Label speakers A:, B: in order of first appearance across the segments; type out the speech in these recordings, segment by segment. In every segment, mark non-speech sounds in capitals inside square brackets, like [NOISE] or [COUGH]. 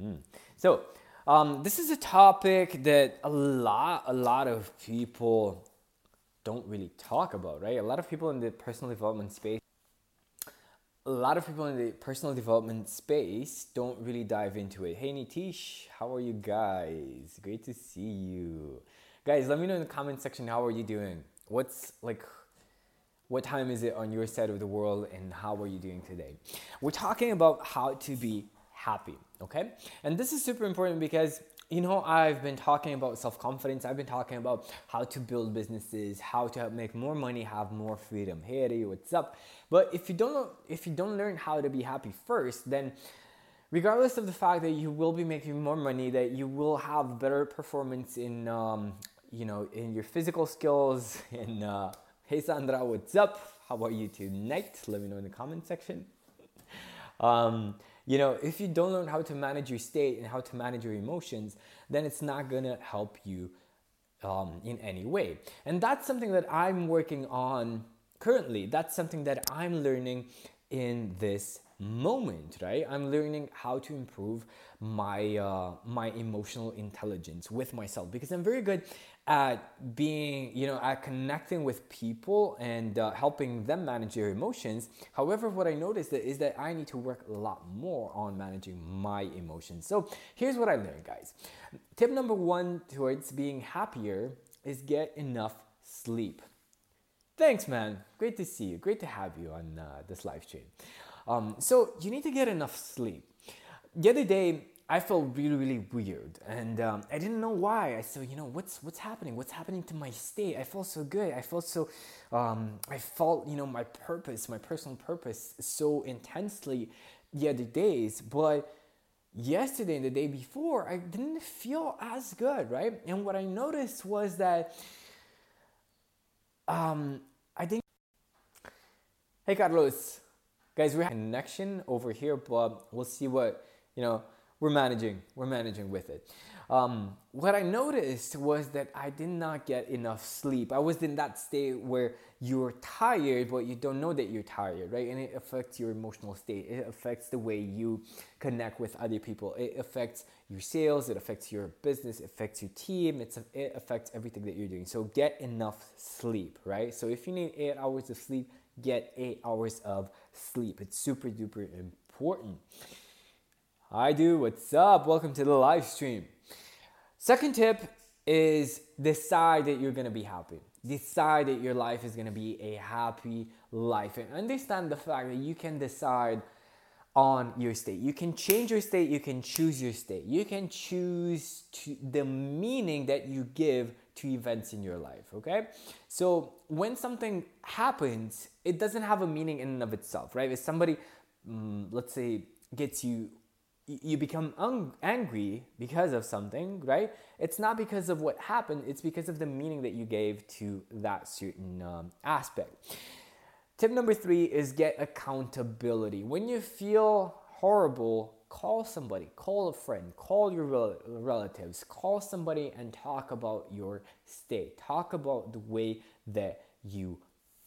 A: Mm. So, um, this is a topic that a lot, a lot of people don't really talk about, right? A lot of people in the personal development space, a lot of people in the personal development space don't really dive into it. Hey Nitish, how are you guys? Great to see you. Guys, let me know in the comment section how are you doing? What's like what time is it on your side of the world and how are you doing today? We're talking about how to be happy, okay? And this is super important because you know, I've been talking about self confidence. I've been talking about how to build businesses, how to make more money, have more freedom. Hey, Eddie, what's up? But if you don't if you don't learn how to be happy first, then regardless of the fact that you will be making more money, that you will have better performance in, um, you know, in your physical skills. [LAUGHS] In uh, hey Sandra, what's up? How about you tonight? Let me know in the comment section. [LAUGHS] Um, you know, if you don't learn how to manage your state and how to manage your emotions, then it's not gonna help you um, in any way. And that's something that I'm working on currently. That's something that I'm learning in this moment, right? I'm learning how to improve my uh, my emotional intelligence with myself because I'm very good at being, you know, at connecting with people and uh, helping them manage their emotions. However, what I noticed is that I need to work a lot more on managing my emotions. So here's what I learned, guys. Tip number one towards being happier is get enough sleep. Thanks, man. Great to see you. Great to have you on uh, this live stream. Um, so you need to get enough sleep. The other day, I felt really, really weird, and um, I didn't know why. I said, you know, what's what's happening? What's happening to my state? I felt so good. I felt so, um, I felt you know my purpose, my personal purpose, so intensely the other days, but yesterday and the day before, I didn't feel as good, right? And what I noticed was that, um, I think, hey Carlos, guys, we have a connection over here, but we'll see what you know we're managing. We're managing with it. Um, what I noticed was that I did not get enough sleep. I was in that state where you're tired, but you don't know that you're tired, right? And it affects your emotional state. It affects the way you connect with other people. It affects your sales. It affects your business. It affects your team. It's, it affects everything that you're doing. So get enough sleep, right? So if you need eight hours of sleep, get eight hours of sleep. It's super duper important. I do. What's up? Welcome to the live stream. Second tip is decide that you're gonna be happy. Decide that your life is gonna be a happy life and understand the fact that you can decide on your state. You can change your state, you can choose your state. You can choose to the meaning that you give to events in your life, okay? So when something happens, it doesn't have a meaning in and of itself, right? If somebody, um, let's say, gets you you become un- angry because of something, right? It's not because of what happened, it's because of the meaning that you gave to that certain um, aspect. Tip number three is get accountability. When you feel horrible, call somebody, call a friend, call your rel- relatives, call somebody and talk about your state. Talk about the way that you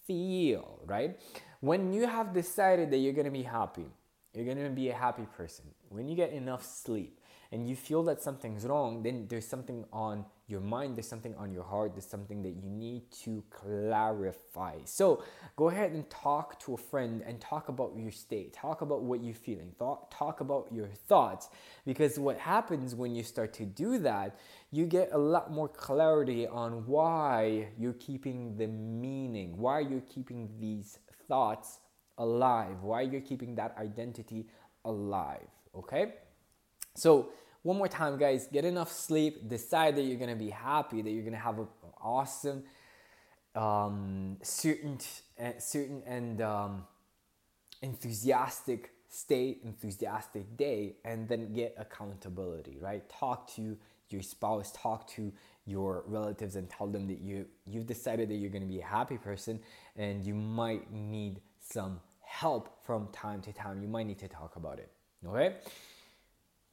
A: feel, right? When you have decided that you're gonna be happy, you're going to be a happy person. When you get enough sleep and you feel that something's wrong, then there's something on your mind, there's something on your heart, there's something that you need to clarify. So go ahead and talk to a friend and talk about your state, talk about what you're feeling, Thought, talk about your thoughts. Because what happens when you start to do that, you get a lot more clarity on why you're keeping the meaning, why you're keeping these thoughts alive, why you're keeping that identity alive, okay? So, one more time, guys, get enough sleep, decide that you're gonna be happy, that you're gonna have an awesome, um, certain, uh, certain and um, enthusiastic state, enthusiastic day, and then get accountability, right? Talk to your spouse, talk to your relatives, and tell them that you you've decided that you're going to be a happy person, and you might need some help from time to time. You might need to talk about it. Okay?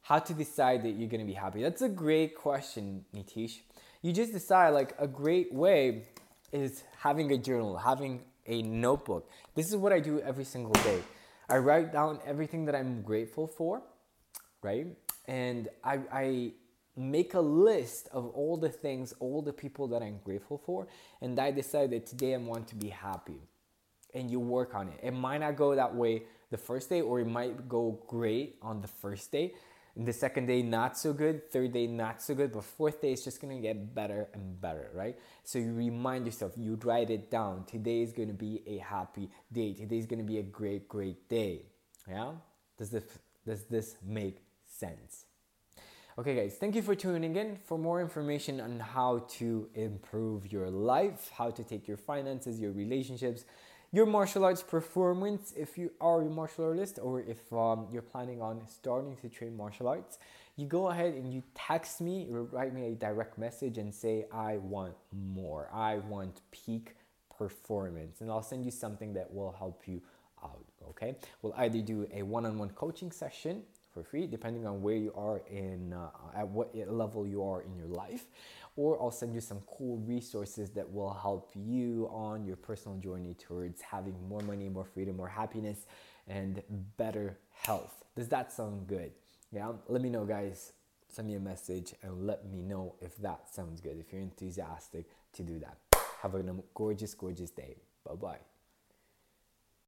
A: How to decide that you're gonna be happy? That's a great question, Nitish. You just decide like a great way is having a journal, having a notebook. This is what I do every single day. I write down everything that I'm grateful for, right? and I, I make a list of all the things, all the people that I'm grateful for, and I decide that today I want to be happy. And you work on it. It might not go that way the first day, or it might go great on the first day. The second day, not so good. Third day, not so good. But fourth day, it's just gonna get better and better, right? So you remind yourself, you write it down. Today is gonna be a happy day. Today is gonna be a great, great day. Yeah? Does this does this make sense? Okay, guys, thank you for tuning in. For more information on how to improve your life, how to take your finances, your relationships, your martial arts performance, if you are a martial artist or if um, you're planning on starting to train martial arts, you go ahead and you text me or write me a direct message and say, I want more. I want peak performance. And I'll send you something that will help you out. Okay, we'll either do a one on one coaching session for free, depending on where you are in, uh, at what level you are in your life. Or I'll send you some cool resources that will help you on your personal journey towards having more money, more freedom, more happiness, and better health. Does that sound good? Yeah, let me know, guys. Send me a message and let me know if that sounds good, if you're enthusiastic to do that. Have a gorgeous, gorgeous day. Bye bye.